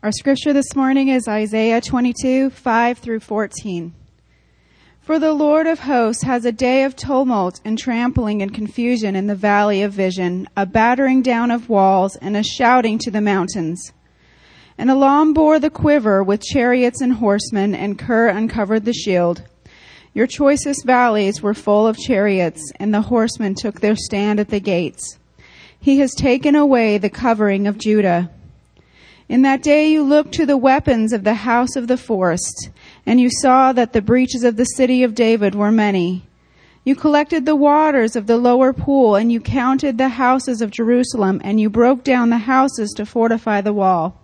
Our scripture this morning is Isaiah 22, 5 through 14. For the Lord of hosts has a day of tumult and trampling and confusion in the valley of vision, a battering down of walls and a shouting to the mountains. And Elam bore the quiver with chariots and horsemen, and Kir uncovered the shield. Your choicest valleys were full of chariots, and the horsemen took their stand at the gates. He has taken away the covering of Judah. In that day you looked to the weapons of the house of the forest, and you saw that the breaches of the city of David were many. You collected the waters of the lower pool, and you counted the houses of Jerusalem, and you broke down the houses to fortify the wall.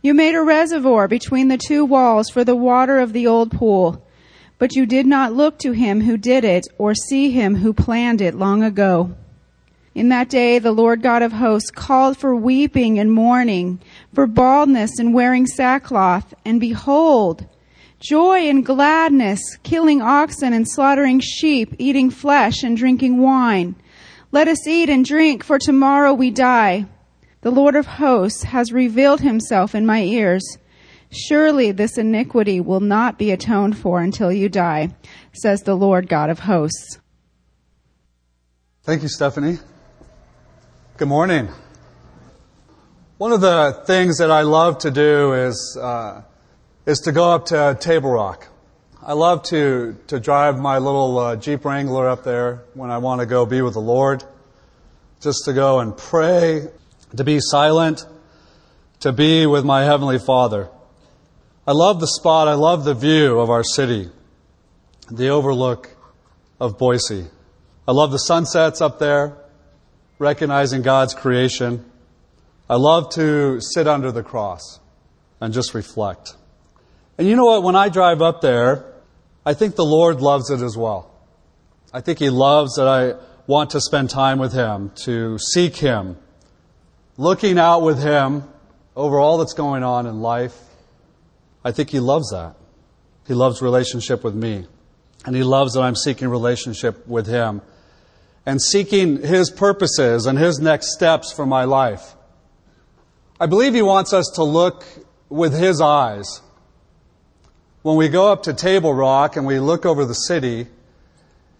You made a reservoir between the two walls for the water of the old pool, but you did not look to him who did it, or see him who planned it long ago. In that day, the Lord God of hosts called for weeping and mourning, for baldness and wearing sackcloth, and behold, joy and gladness, killing oxen and slaughtering sheep, eating flesh and drinking wine. Let us eat and drink, for tomorrow we die. The Lord of hosts has revealed himself in my ears. Surely this iniquity will not be atoned for until you die, says the Lord God of hosts. Thank you, Stephanie. Good morning. One of the things that I love to do is uh, is to go up to Table Rock. I love to to drive my little uh, Jeep Wrangler up there when I want to go be with the Lord, just to go and pray, to be silent, to be with my heavenly Father. I love the spot. I love the view of our city, the overlook of Boise. I love the sunsets up there recognizing God's creation. I love to sit under the cross and just reflect. And you know what? When I drive up there, I think the Lord loves it as well. I think He loves that I want to spend time with Him, to seek Him, looking out with Him over all that's going on in life. I think He loves that. He loves relationship with me. And He loves that I'm seeking relationship with Him and seeking His purposes and His next steps for my life. I believe He wants us to look with His eyes. When we go up to Table Rock and we look over the city,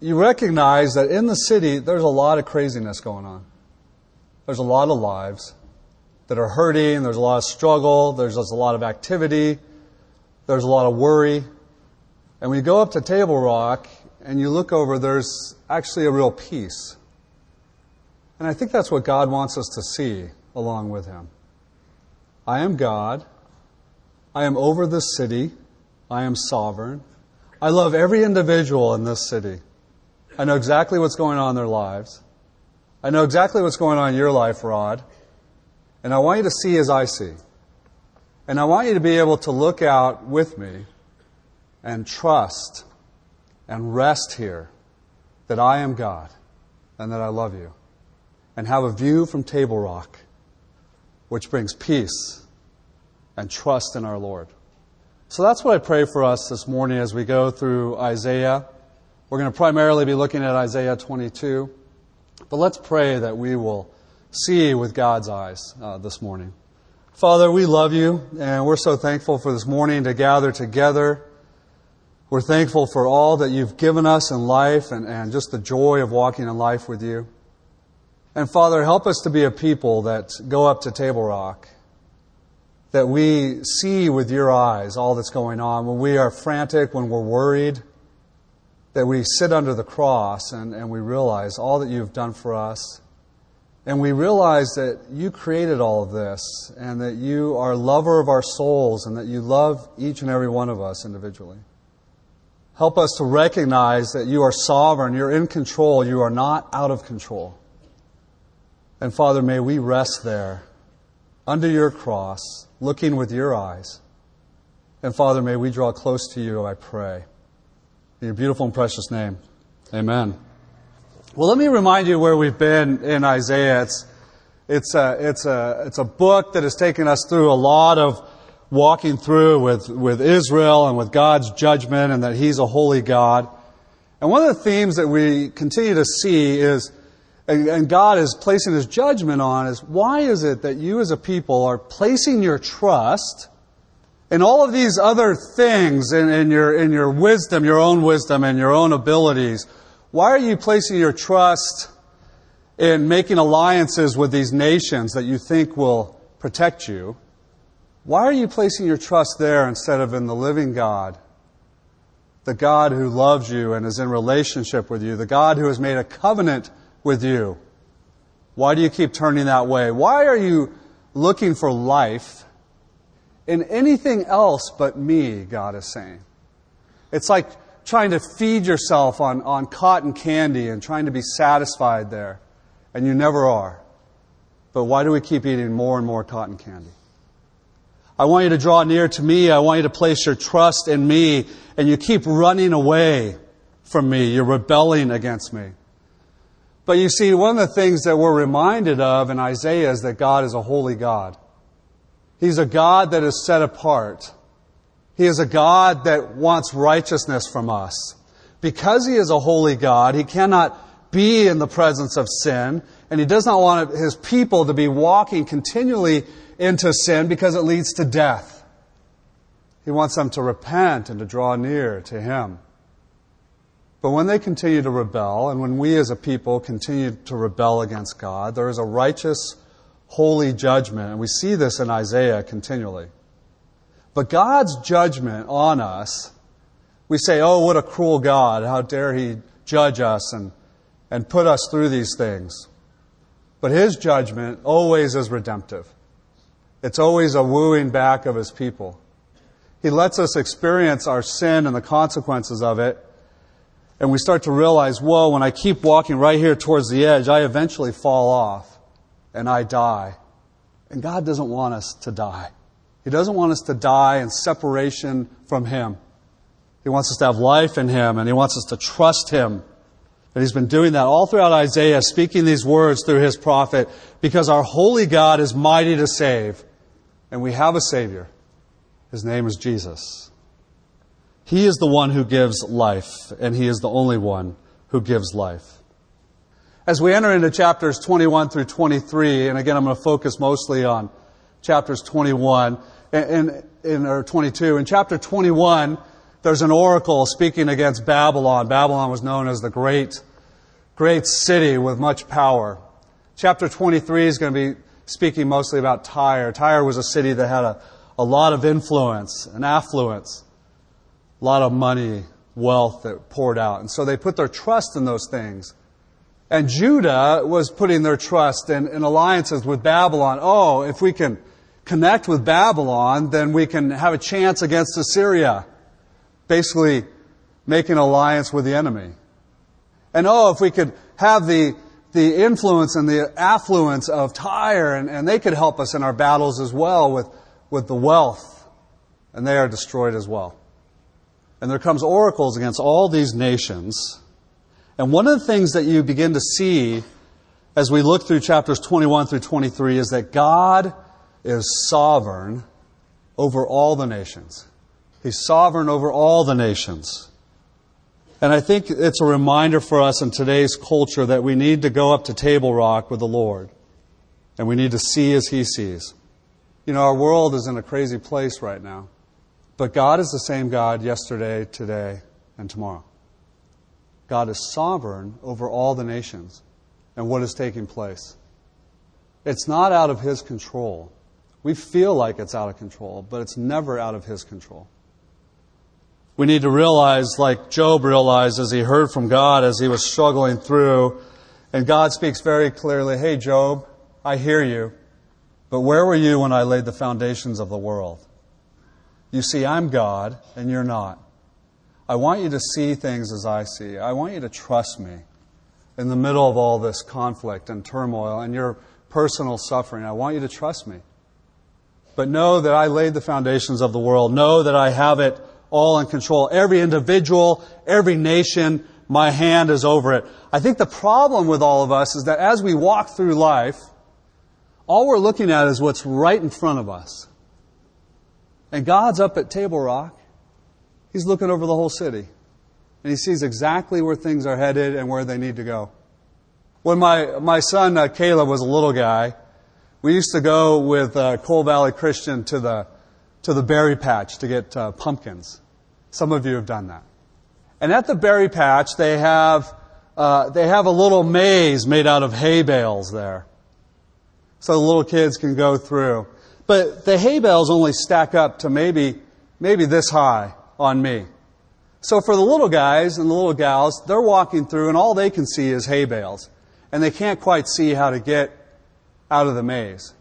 you recognize that in the city there's a lot of craziness going on. There's a lot of lives that are hurting, there's a lot of struggle, there's just a lot of activity, there's a lot of worry. And you go up to Table Rock and you look over, there's actually a real peace. And I think that's what God wants us to see along with Him. I am God. I am over this city. I am sovereign. I love every individual in this city. I know exactly what's going on in their lives. I know exactly what's going on in your life, Rod. And I want you to see as I see. And I want you to be able to look out with me and trust and rest here that I am God and that I love you. And have a view from Table Rock, which brings peace and trust in our Lord. So that's what I pray for us this morning as we go through Isaiah. We're going to primarily be looking at Isaiah 22. But let's pray that we will see with God's eyes uh, this morning. Father, we love you, and we're so thankful for this morning to gather together we're thankful for all that you've given us in life and, and just the joy of walking in life with you. And Father, help us to be a people that go up to Table Rock, that we see with your eyes all that's going on. When we are frantic, when we're worried, that we sit under the cross and, and we realize all that you've done for us. And we realize that you created all of this and that you are lover of our souls and that you love each and every one of us individually. Help us to recognize that you are sovereign, you're in control, you are not out of control. And Father, may we rest there under your cross, looking with your eyes. And Father, may we draw close to you, I pray. In your beautiful and precious name. Amen. Well, let me remind you where we've been in Isaiah. It's, it's, a, it's, a, it's a book that has taken us through a lot of walking through with, with Israel and with God's judgment and that He's a holy God. And one of the themes that we continue to see is, and, and God is placing his judgment on is why is it that you as a people are placing your trust in all of these other things, in, in, your, in your wisdom, your own wisdom, and your own abilities? Why are you placing your trust in making alliances with these nations that you think will protect you? Why are you placing your trust there instead of in the living God? The God who loves you and is in relationship with you, the God who has made a covenant with you. Why do you keep turning that way? Why are you looking for life in anything else but me, God is saying? It's like trying to feed yourself on, on cotton candy and trying to be satisfied there, and you never are. But why do we keep eating more and more cotton candy? I want you to draw near to me. I want you to place your trust in me, and you keep running away from me. You're rebelling against me. But you see, one of the things that we're reminded of in Isaiah is that God is a holy God. He's a God that is set apart. He is a God that wants righteousness from us. Because He is a holy God, He cannot be in the presence of sin, and He does not want His people to be walking continually into sin because it leads to death. He wants them to repent and to draw near to Him. But when they continue to rebel, and when we as a people continue to rebel against God, there is a righteous, holy judgment. And we see this in Isaiah continually. But God's judgment on us, we say, oh, what a cruel God. How dare he judge us and, and put us through these things. But his judgment always is redemptive. It's always a wooing back of his people. He lets us experience our sin and the consequences of it and we start to realize, whoa, when I keep walking right here towards the edge, I eventually fall off and I die. And God doesn't want us to die. He doesn't want us to die in separation from Him. He wants us to have life in Him and He wants us to trust Him. And He's been doing that all throughout Isaiah, speaking these words through His prophet, because our holy God is mighty to save. And we have a Savior. His name is Jesus. He is the one who gives life, and He is the only one who gives life. As we enter into chapters 21 through 23, and again, I'm going to focus mostly on chapters 21 and, and, or 22. In chapter 21, there's an oracle speaking against Babylon. Babylon was known as the great, great city with much power. Chapter 23 is going to be speaking mostly about Tyre. Tyre was a city that had a, a lot of influence and affluence a lot of money, wealth that poured out. And so they put their trust in those things. And Judah was putting their trust in, in alliances with Babylon. Oh, if we can connect with Babylon, then we can have a chance against Assyria. Basically, make an alliance with the enemy. And oh, if we could have the, the influence and the affluence of Tyre, and, and they could help us in our battles as well with, with the wealth. And they are destroyed as well. And there comes oracles against all these nations. And one of the things that you begin to see as we look through chapters 21 through 23 is that God is sovereign over all the nations. He's sovereign over all the nations. And I think it's a reminder for us in today's culture that we need to go up to Table Rock with the Lord. And we need to see as He sees. You know, our world is in a crazy place right now. But God is the same God yesterday, today, and tomorrow. God is sovereign over all the nations and what is taking place. It's not out of His control. We feel like it's out of control, but it's never out of His control. We need to realize, like Job realized as he heard from God as he was struggling through, and God speaks very clearly Hey, Job, I hear you, but where were you when I laid the foundations of the world? You see, I'm God and you're not. I want you to see things as I see. I want you to trust me in the middle of all this conflict and turmoil and your personal suffering. I want you to trust me. But know that I laid the foundations of the world. Know that I have it all in control. Every individual, every nation, my hand is over it. I think the problem with all of us is that as we walk through life, all we're looking at is what's right in front of us. And God's up at Table Rock. He's looking over the whole city. And he sees exactly where things are headed and where they need to go. When my, my son uh, Caleb was a little guy, we used to go with uh, Cole Valley Christian to the, to the berry patch to get uh, pumpkins. Some of you have done that. And at the berry patch, they have, uh, they have a little maze made out of hay bales there. So the little kids can go through. But the hay bales only stack up to maybe, maybe this high on me. So for the little guys and the little gals, they're walking through and all they can see is hay bales. And they can't quite see how to get out of the maze.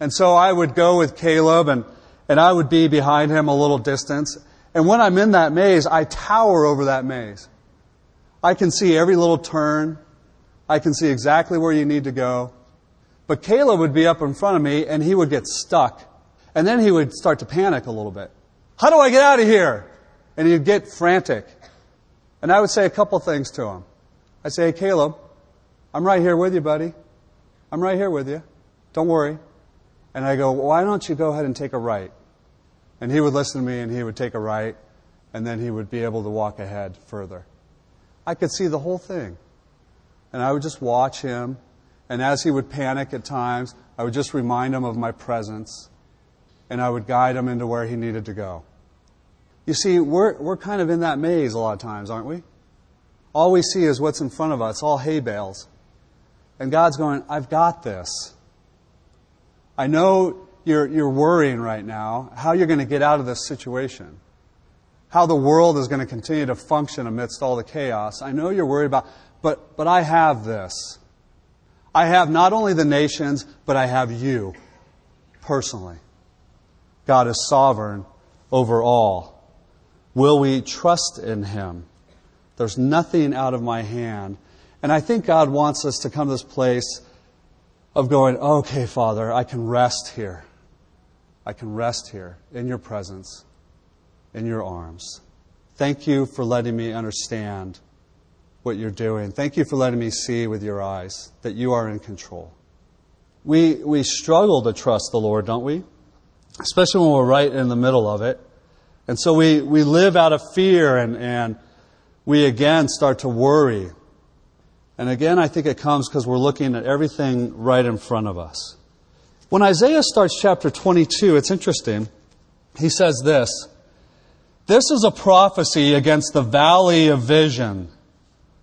And so I would go with Caleb and, and I would be behind him a little distance. And when I'm in that maze, I tower over that maze. I can see every little turn. I can see exactly where you need to go. But Caleb would be up in front of me and he would get stuck. And then he would start to panic a little bit. How do I get out of here? And he'd get frantic. And I would say a couple things to him. I'd say, hey, Caleb, I'm right here with you, buddy. I'm right here with you. Don't worry. And I go, why don't you go ahead and take a right? And he would listen to me and he would take a right and then he would be able to walk ahead further. I could see the whole thing. And I would just watch him and as he would panic at times, I would just remind him of my presence and I would guide him into where he needed to go. You see, we're, we're kind of in that maze a lot of times, aren't we? All we see is what's in front of us, all hay bales. And God's going, I've got this. I know you're, you're worrying right now how you're going to get out of this situation, how the world is going to continue to function amidst all the chaos. I know you're worried about, but, but I have this. I have not only the nations, but I have you personally. God is sovereign over all. Will we trust in Him? There's nothing out of my hand. And I think God wants us to come to this place of going, okay, Father, I can rest here. I can rest here in your presence, in your arms. Thank you for letting me understand what you're doing. Thank you for letting me see with your eyes that you are in control. We, we struggle to trust the Lord, don't we? Especially when we're right in the middle of it. And so we, we live out of fear and, and we again start to worry. And again, I think it comes because we're looking at everything right in front of us. When Isaiah starts chapter 22, it's interesting. He says this This is a prophecy against the valley of vision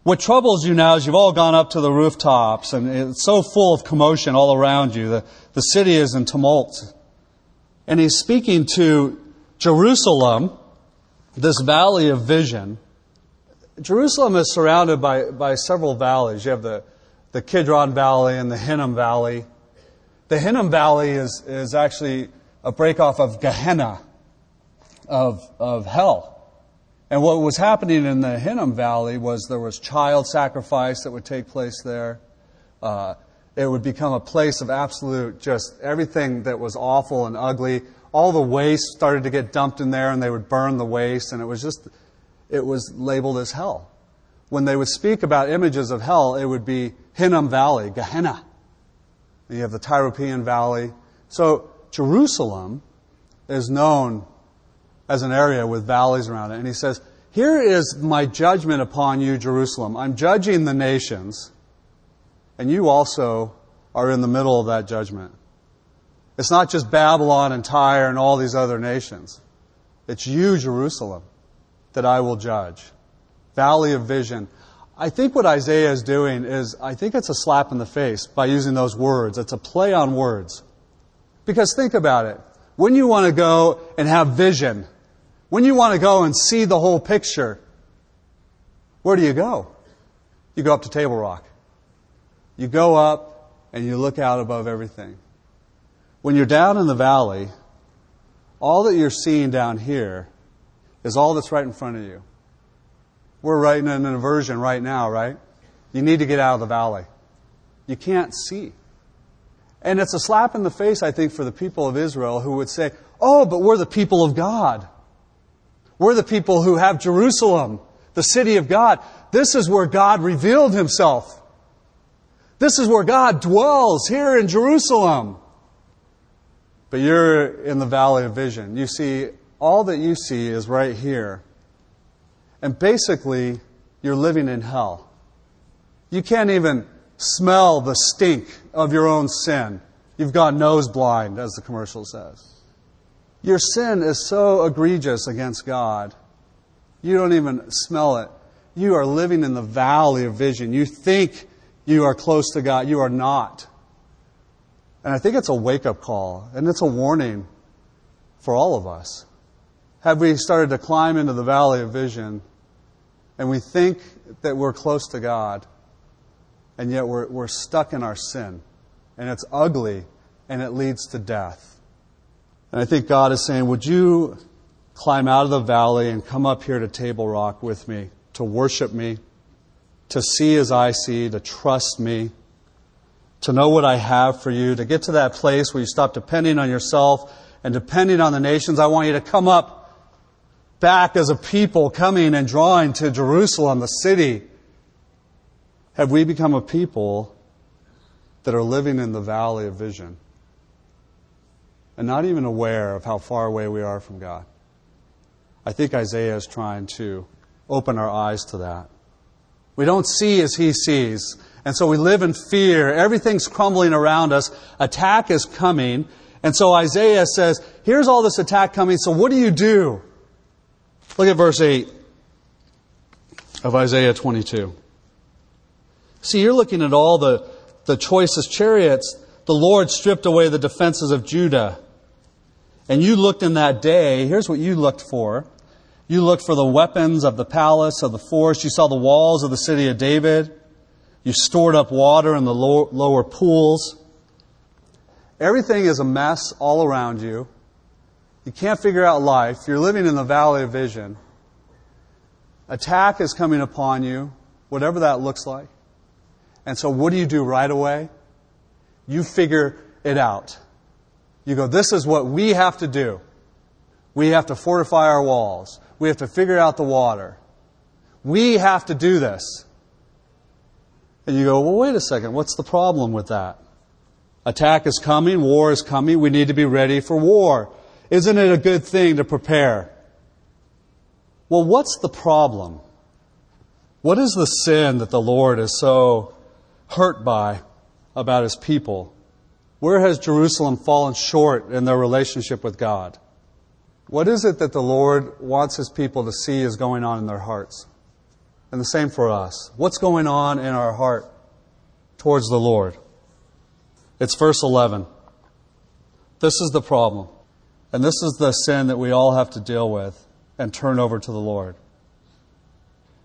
what troubles you now is you've all gone up to the rooftops and it's so full of commotion all around you. The, the city is in tumult. And he's speaking to Jerusalem, this valley of vision. Jerusalem is surrounded by, by several valleys. You have the, the Kidron Valley and the Hinnom Valley. The Hinnom Valley is, is actually a breakoff of Gehenna, of, of hell. And what was happening in the Hinnom Valley was there was child sacrifice that would take place there. Uh, it would become a place of absolute just everything that was awful and ugly. All the waste started to get dumped in there, and they would burn the waste, and it was just, it was labeled as hell. When they would speak about images of hell, it would be Hinnom Valley, Gehenna. And you have the Tyropoeon Valley. So Jerusalem is known as an area with valleys around it. And he says, Here is my judgment upon you, Jerusalem. I'm judging the nations, and you also are in the middle of that judgment. It's not just Babylon and Tyre and all these other nations. It's you, Jerusalem, that I will judge. Valley of vision. I think what Isaiah is doing is, I think it's a slap in the face by using those words. It's a play on words. Because think about it. When you want to go and have vision, when you want to go and see the whole picture, where do you go? You go up to Table Rock. You go up and you look out above everything. When you're down in the valley, all that you're seeing down here is all that's right in front of you. We're right in an inversion right now, right? You need to get out of the valley. You can't see. And it's a slap in the face, I think, for the people of Israel who would say, Oh, but we're the people of God. We're the people who have Jerusalem, the city of God. This is where God revealed himself. This is where God dwells, here in Jerusalem. But you're in the valley of vision. You see, all that you see is right here. And basically, you're living in hell. You can't even smell the stink of your own sin. You've got nose blind, as the commercial says. Your sin is so egregious against God, you don't even smell it. You are living in the valley of vision. You think you are close to God. You are not. And I think it's a wake up call, and it's a warning for all of us. Have we started to climb into the valley of vision, and we think that we're close to God, and yet we're, we're stuck in our sin, and it's ugly, and it leads to death? And I think God is saying, Would you climb out of the valley and come up here to Table Rock with me, to worship me, to see as I see, to trust me? to know what I have for you, to get to that place where you stop depending on yourself and depending on the nations. I want you to come up back as a people coming and drawing to Jerusalem, the city. Have we become a people that are living in the valley of vision and not even aware of how far away we are from God? I think Isaiah is trying to open our eyes to that. We don't see as he sees. And so we live in fear. Everything's crumbling around us. Attack is coming. And so Isaiah says, here's all this attack coming, so what do you do? Look at verse 8 of Isaiah 22. See, you're looking at all the, the choicest chariots. The Lord stripped away the defenses of Judah. And you looked in that day, here's what you looked for. You looked for the weapons of the palace, of the forest. You saw the walls of the city of David. You stored up water in the lower, lower pools. Everything is a mess all around you. You can't figure out life. You're living in the valley of vision. Attack is coming upon you, whatever that looks like. And so, what do you do right away? You figure it out. You go, this is what we have to do. We have to fortify our walls. We have to figure out the water. We have to do this. And you go, well, wait a second, what's the problem with that? Attack is coming, war is coming, we need to be ready for war. Isn't it a good thing to prepare? Well, what's the problem? What is the sin that the Lord is so hurt by about his people? Where has Jerusalem fallen short in their relationship with God? What is it that the Lord wants his people to see is going on in their hearts? And the same for us. What's going on in our heart towards the Lord? It's verse 11. This is the problem. And this is the sin that we all have to deal with and turn over to the Lord.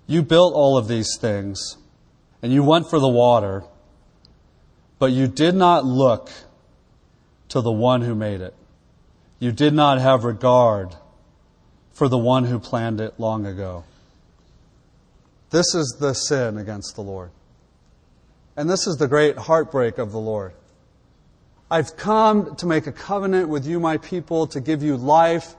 You built all of these things, and you went for the water, but you did not look to the one who made it. You did not have regard for the one who planned it long ago. This is the sin against the Lord. And this is the great heartbreak of the Lord. I've come to make a covenant with you, my people, to give you life,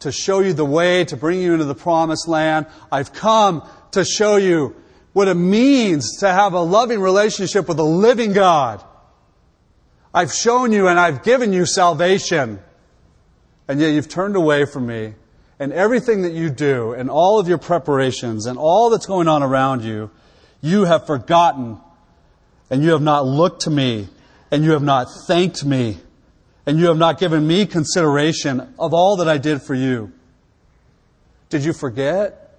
to show you the way, to bring you into the promised land. I've come to show you what it means to have a loving relationship with a living God. I've shown you and I've given you salvation. And yet you've turned away from me and everything that you do and all of your preparations and all that's going on around you, you have forgotten and you have not looked to me and you have not thanked me and you have not given me consideration of all that I did for you. Did you forget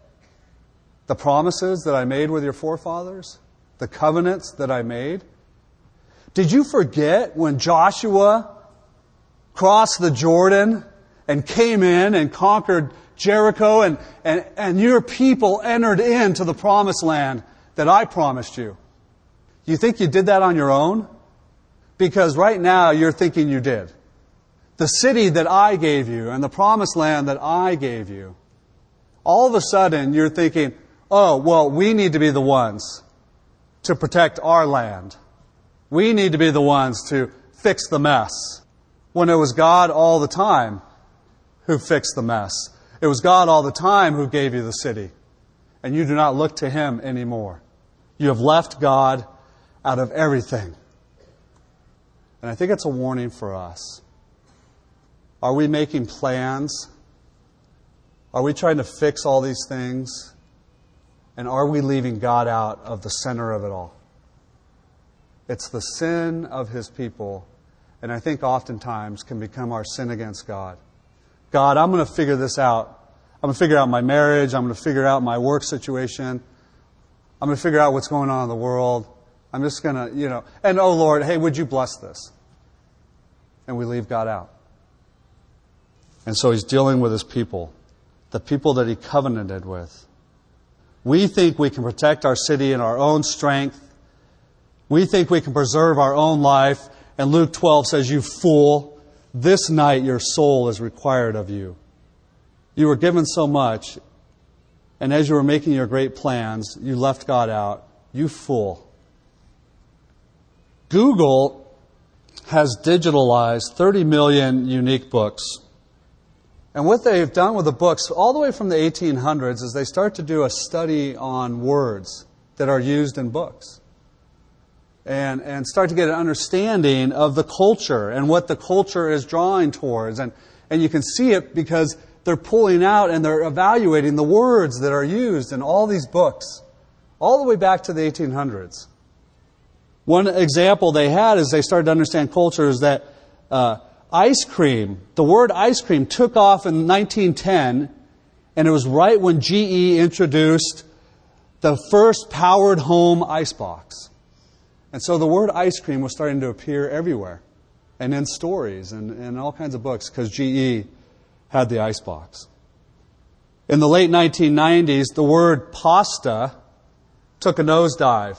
the promises that I made with your forefathers? The covenants that I made? Did you forget when Joshua crossed the Jordan and came in and conquered Jericho, and, and, and your people entered into the promised land that I promised you. You think you did that on your own? Because right now you're thinking you did. The city that I gave you and the promised land that I gave you. All of a sudden you're thinking, oh, well, we need to be the ones to protect our land. We need to be the ones to fix the mess. When it was God all the time who fixed the mess. It was God all the time who gave you the city. And you do not look to Him anymore. You have left God out of everything. And I think it's a warning for us. Are we making plans? Are we trying to fix all these things? And are we leaving God out of the center of it all? It's the sin of his people, and I think oftentimes can become our sin against God. God, I'm going to figure this out. I'm going to figure out my marriage. I'm going to figure out my work situation. I'm going to figure out what's going on in the world. I'm just going to, you know, and oh Lord, hey, would you bless this? And we leave God out. And so he's dealing with his people, the people that he covenanted with. We think we can protect our city in our own strength. We think we can preserve our own life. And Luke 12 says, You fool, this night your soul is required of you. You were given so much, and as you were making your great plans, you left God out. You fool. Google has digitalized 30 million unique books. And what they've done with the books, all the way from the 1800s, is they start to do a study on words that are used in books. And, and start to get an understanding of the culture and what the culture is drawing towards. And, and you can see it because they're pulling out and they're evaluating the words that are used in all these books, all the way back to the 1800s. One example they had is they started to understand culture is that uh, ice cream, the word ice cream took off in 1910, and it was right when GE introduced the first powered home icebox. And so the word ice cream was starting to appear everywhere and in stories and, and all kinds of books because GE had the icebox. In the late 1990s, the word pasta took a nosedive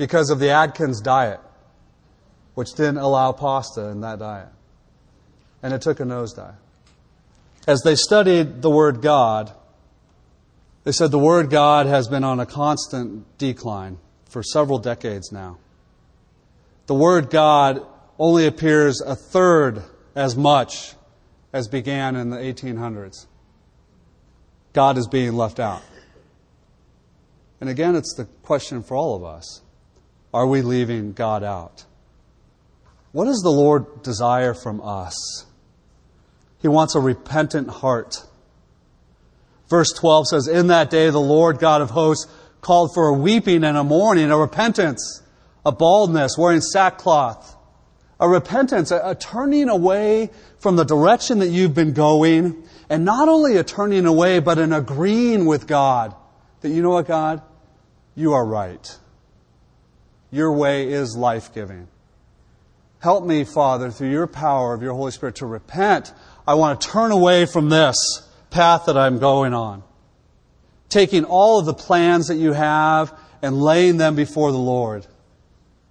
because of the Atkins diet, which didn't allow pasta in that diet and it took a nosedive. As they studied the Word God, they said the Word God has been on a constant decline for several decades now. The Word God only appears a third as much as began in the 1800s. God is being left out. And again, it's the question for all of us Are we leaving God out? What does the Lord desire from us? He wants a repentant heart. Verse 12 says, In that day the Lord God of hosts called for a weeping and a mourning, a repentance, a baldness, wearing sackcloth, a repentance, a, a turning away from the direction that you've been going, and not only a turning away, but an agreeing with God that you know what, God? You are right. Your way is life giving. Help me, Father, through your power of your Holy Spirit to repent I want to turn away from this path that I'm going on. Taking all of the plans that you have and laying them before the Lord.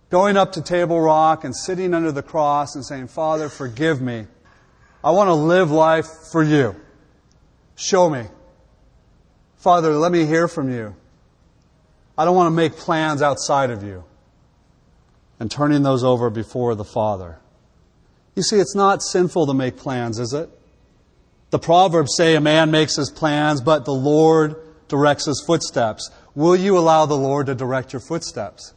Going up to Table Rock and sitting under the cross and saying, Father, forgive me. I want to live life for you. Show me. Father, let me hear from you. I don't want to make plans outside of you. And turning those over before the Father. You see, it's not sinful to make plans, is it? The Proverbs say a man makes his plans, but the Lord directs his footsteps. Will you allow the Lord to direct your footsteps?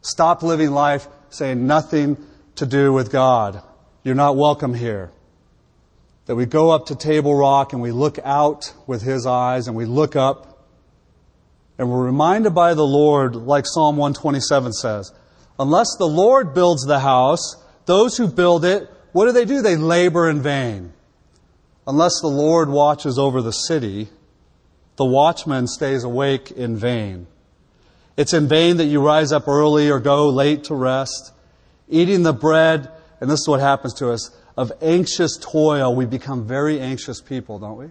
Stop living life saying nothing to do with God. You're not welcome here. That we go up to Table Rock and we look out with His eyes and we look up and we're reminded by the Lord, like Psalm 127 says, unless the Lord builds the house, those who build it, what do they do? They labor in vain. Unless the Lord watches over the city, the watchman stays awake in vain. It's in vain that you rise up early or go late to rest. Eating the bread, and this is what happens to us, of anxious toil, we become very anxious people, don't we?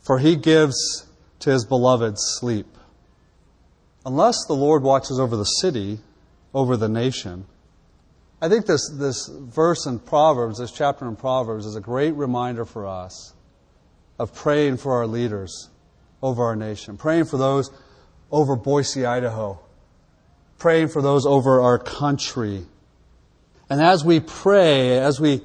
For he gives to his beloved sleep. Unless the Lord watches over the city, over the nation, I think this, this verse in Proverbs, this chapter in Proverbs, is a great reminder for us of praying for our leaders over our nation, praying for those over Boise, Idaho, praying for those over our country. And as we pray, as we,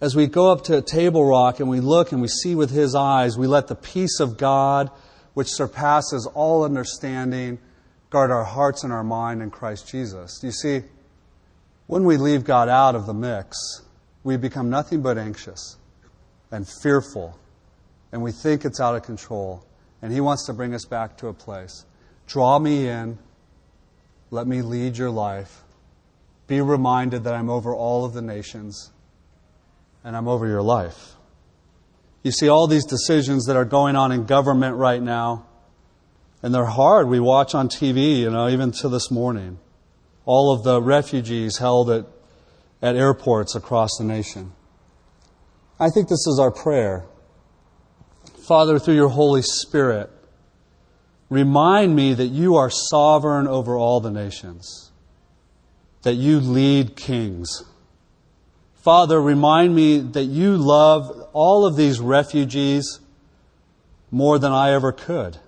as we go up to Table Rock and we look and we see with His eyes, we let the peace of God, which surpasses all understanding, guard our hearts and our mind in Christ Jesus. You see? When we leave God out of the mix, we become nothing but anxious and fearful, and we think it's out of control. And He wants to bring us back to a place. Draw me in, Let me lead your life. Be reminded that I'm over all of the nations and I'm over your life. You see all these decisions that are going on in government right now, and they're hard. We watch on TV, you know, even to this morning. All of the refugees held at, at airports across the nation. I think this is our prayer. Father, through your Holy Spirit, remind me that you are sovereign over all the nations, that you lead kings. Father, remind me that you love all of these refugees more than I ever could.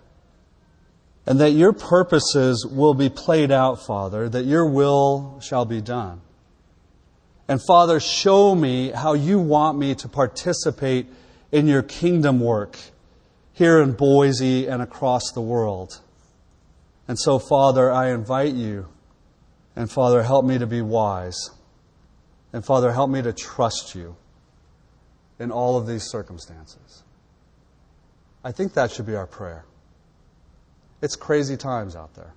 And that your purposes will be played out, Father, that your will shall be done. And Father, show me how you want me to participate in your kingdom work here in Boise and across the world. And so, Father, I invite you, and Father, help me to be wise. And Father, help me to trust you in all of these circumstances. I think that should be our prayer. It's crazy times out there.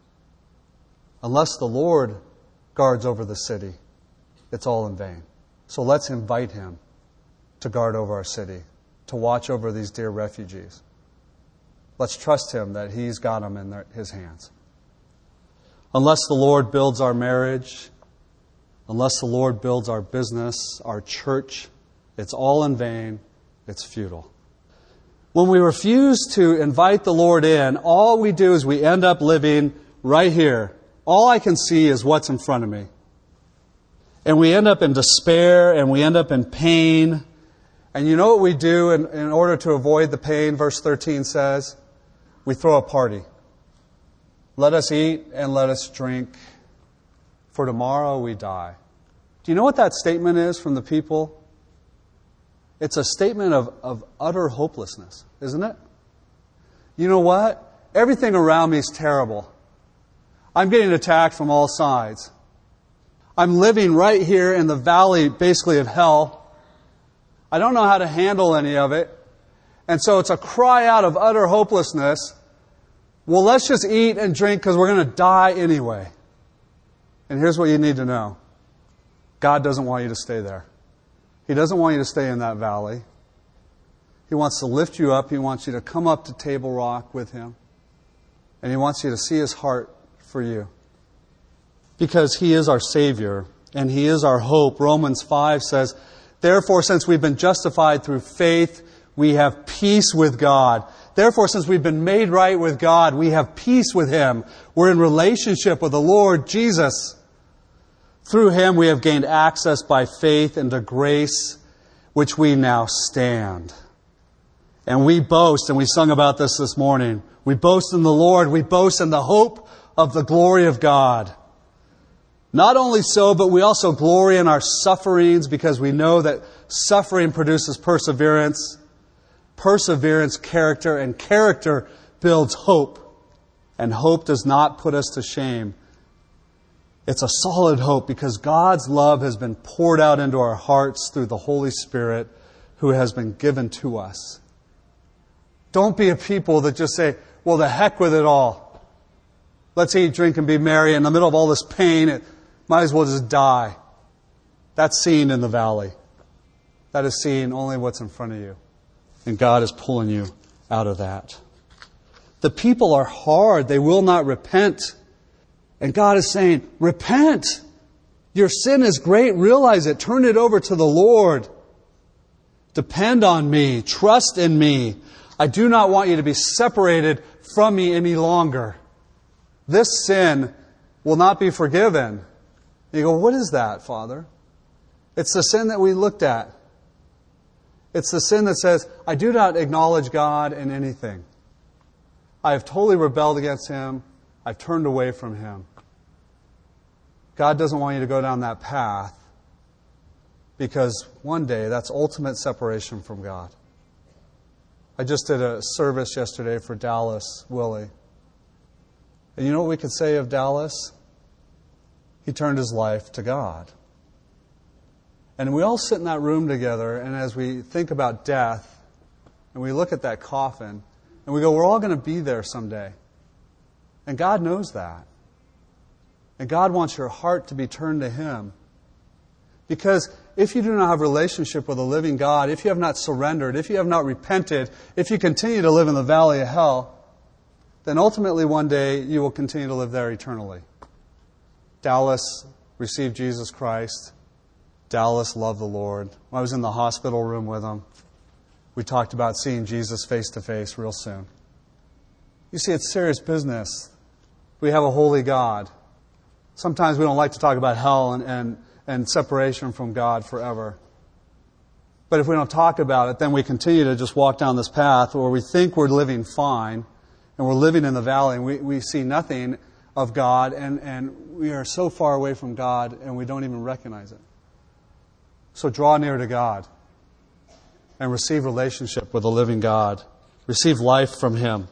Unless the Lord guards over the city, it's all in vain. So let's invite him to guard over our city, to watch over these dear refugees. Let's trust him that he's got them in their, his hands. Unless the Lord builds our marriage, unless the Lord builds our business, our church, it's all in vain, it's futile. When we refuse to invite the Lord in, all we do is we end up living right here. All I can see is what's in front of me. And we end up in despair and we end up in pain. And you know what we do in, in order to avoid the pain, verse 13 says? We throw a party. Let us eat and let us drink, for tomorrow we die. Do you know what that statement is from the people? It's a statement of, of utter hopelessness, isn't it? You know what? Everything around me is terrible. I'm getting attacked from all sides. I'm living right here in the valley, basically, of hell. I don't know how to handle any of it. And so it's a cry out of utter hopelessness. Well, let's just eat and drink because we're going to die anyway. And here's what you need to know God doesn't want you to stay there. He doesn't want you to stay in that valley. He wants to lift you up. He wants you to come up to Table Rock with Him. And He wants you to see His heart for you because he is our Savior and he is our hope. Romans 5 says, Therefore, since we've been justified through faith, we have peace with God. Therefore, since we've been made right with God, we have peace with Him. We're in relationship with the Lord Jesus. Through Him, we have gained access by faith into grace, which we now stand. And we boast, and we sung about this this morning. We boast in the Lord. We boast in the hope of the glory of God. Not only so, but we also glory in our sufferings because we know that suffering produces perseverance, perseverance, character, and character builds hope. And hope does not put us to shame. It's a solid hope because God's love has been poured out into our hearts through the Holy Spirit who has been given to us. Don't be a people that just say, well, the heck with it all. Let's eat, drink, and be merry. In the middle of all this pain, it might as well just die. That's seen in the valley. That is seeing only what's in front of you. And God is pulling you out of that. The people are hard. They will not repent. And God is saying, repent. Your sin is great. Realize it. Turn it over to the Lord. Depend on me. Trust in me. I do not want you to be separated from me any longer. This sin will not be forgiven. You go, what is that, Father? It's the sin that we looked at. It's the sin that says, I do not acknowledge God in anything. I have totally rebelled against Him. I've turned away from Him. God doesn't want you to go down that path because one day that's ultimate separation from God. I just did a service yesterday for Dallas Willie. And you know what we could say of Dallas? he turned his life to God. And we all sit in that room together, and as we think about death, and we look at that coffin, and we go, we're all going to be there someday. And God knows that. And God wants your heart to be turned to Him. Because if you do not have a relationship with a living God, if you have not surrendered, if you have not repented, if you continue to live in the valley of hell, then ultimately one day you will continue to live there eternally. Dallas received Jesus Christ. Dallas loved the Lord. I was in the hospital room with him, we talked about seeing Jesus face to face real soon. You see, it's serious business. We have a holy God. Sometimes we don't like to talk about hell and, and and separation from God forever. But if we don't talk about it, then we continue to just walk down this path where we think we're living fine and we're living in the valley and we, we see nothing of God and, and we are so far away from God and we don't even recognize it. So draw near to God and receive relationship with the living God. Receive life from Him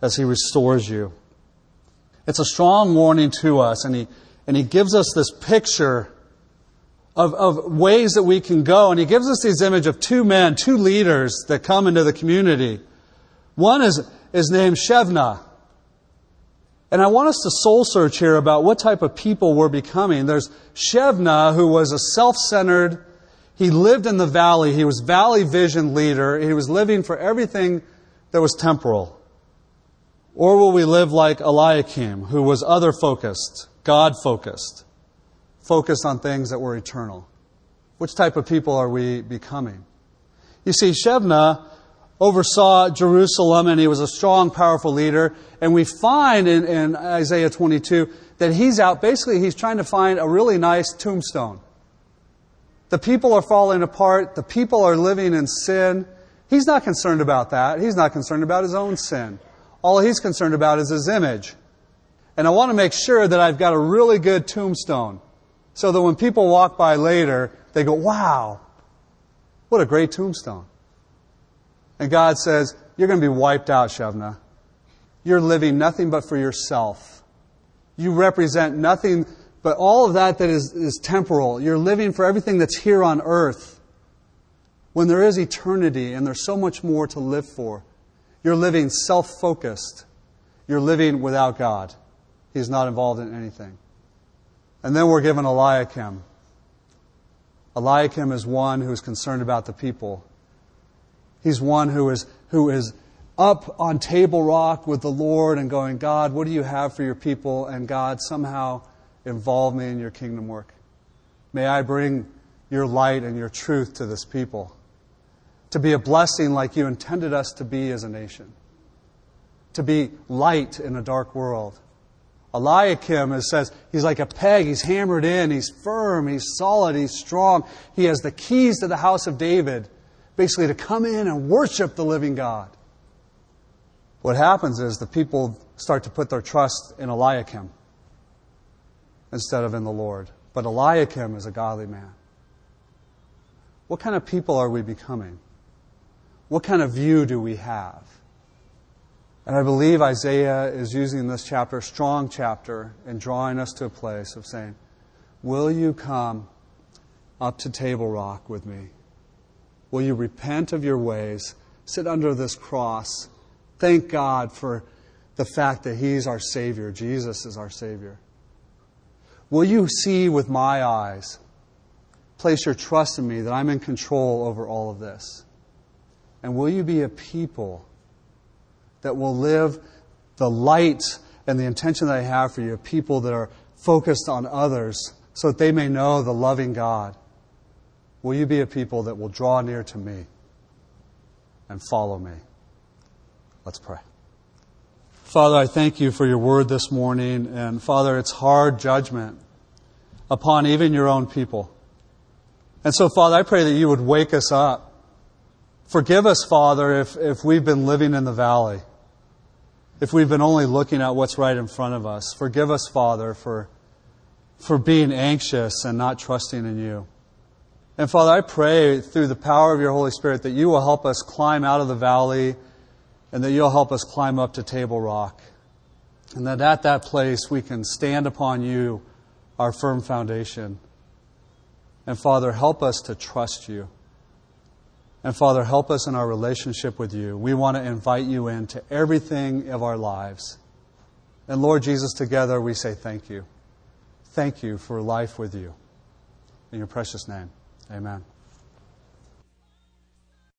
as He restores you. It's a strong warning to us and He, and he gives us this picture of, of ways that we can go. And he gives us this image of two men, two leaders that come into the community. One is, is named Shevna. And I want us to soul search here about what type of people we're becoming. There's Shevna, who was a self centered, he lived in the valley. He was valley vision leader. He was living for everything that was temporal. Or will we live like Eliakim, who was other focused, God focused? focused on things that were eternal. Which type of people are we becoming? You see, Shebna oversaw Jerusalem and he was a strong, powerful leader. And we find in, in Isaiah 22 that he's out, basically, he's trying to find a really nice tombstone. The people are falling apart. The people are living in sin. He's not concerned about that. He's not concerned about his own sin. All he's concerned about is his image. And I want to make sure that I've got a really good tombstone. So that when people walk by later, they go, wow, what a great tombstone. And God says, You're going to be wiped out, Shevna. You're living nothing but for yourself. You represent nothing but all of that that is, is temporal. You're living for everything that's here on earth. When there is eternity and there's so much more to live for, you're living self focused. You're living without God. He's not involved in anything. And then we're given Eliakim. Eliakim is one who is concerned about the people. He's one who is, who is up on Table Rock with the Lord and going, God, what do you have for your people? And God, somehow involve me in your kingdom work. May I bring your light and your truth to this people. To be a blessing like you intended us to be as a nation. To be light in a dark world. Eliakim, it says, he's like a peg. He's hammered in. He's firm. He's solid. He's strong. He has the keys to the house of David, basically to come in and worship the living God. What happens is the people start to put their trust in Eliakim instead of in the Lord. But Eliakim is a godly man. What kind of people are we becoming? What kind of view do we have? And I believe Isaiah is using this chapter, a strong chapter, and drawing us to a place of saying, Will you come up to Table Rock with me? Will you repent of your ways? Sit under this cross. Thank God for the fact that He's our Savior. Jesus is our Savior. Will you see with my eyes? Place your trust in me that I'm in control over all of this. And will you be a people? that will live the light and the intention that I have for you, people that are focused on others so that they may know the loving God. Will you be a people that will draw near to me and follow me? Let's pray. Father, I thank you for your word this morning. And Father, it's hard judgment upon even your own people. And so, Father, I pray that you would wake us up. Forgive us, Father, if, if we've been living in the valley if we've been only looking at what's right in front of us. Forgive us, Father, for, for being anxious and not trusting in you. And Father, I pray through the power of your Holy Spirit that you will help us climb out of the valley and that you'll help us climb up to Table Rock. And that at that place we can stand upon you, our firm foundation. And Father, help us to trust you. And Father, help us in our relationship with you. We want to invite you into everything of our lives. And Lord Jesus, together we say thank you. thank you for life with you. In your precious name, amen.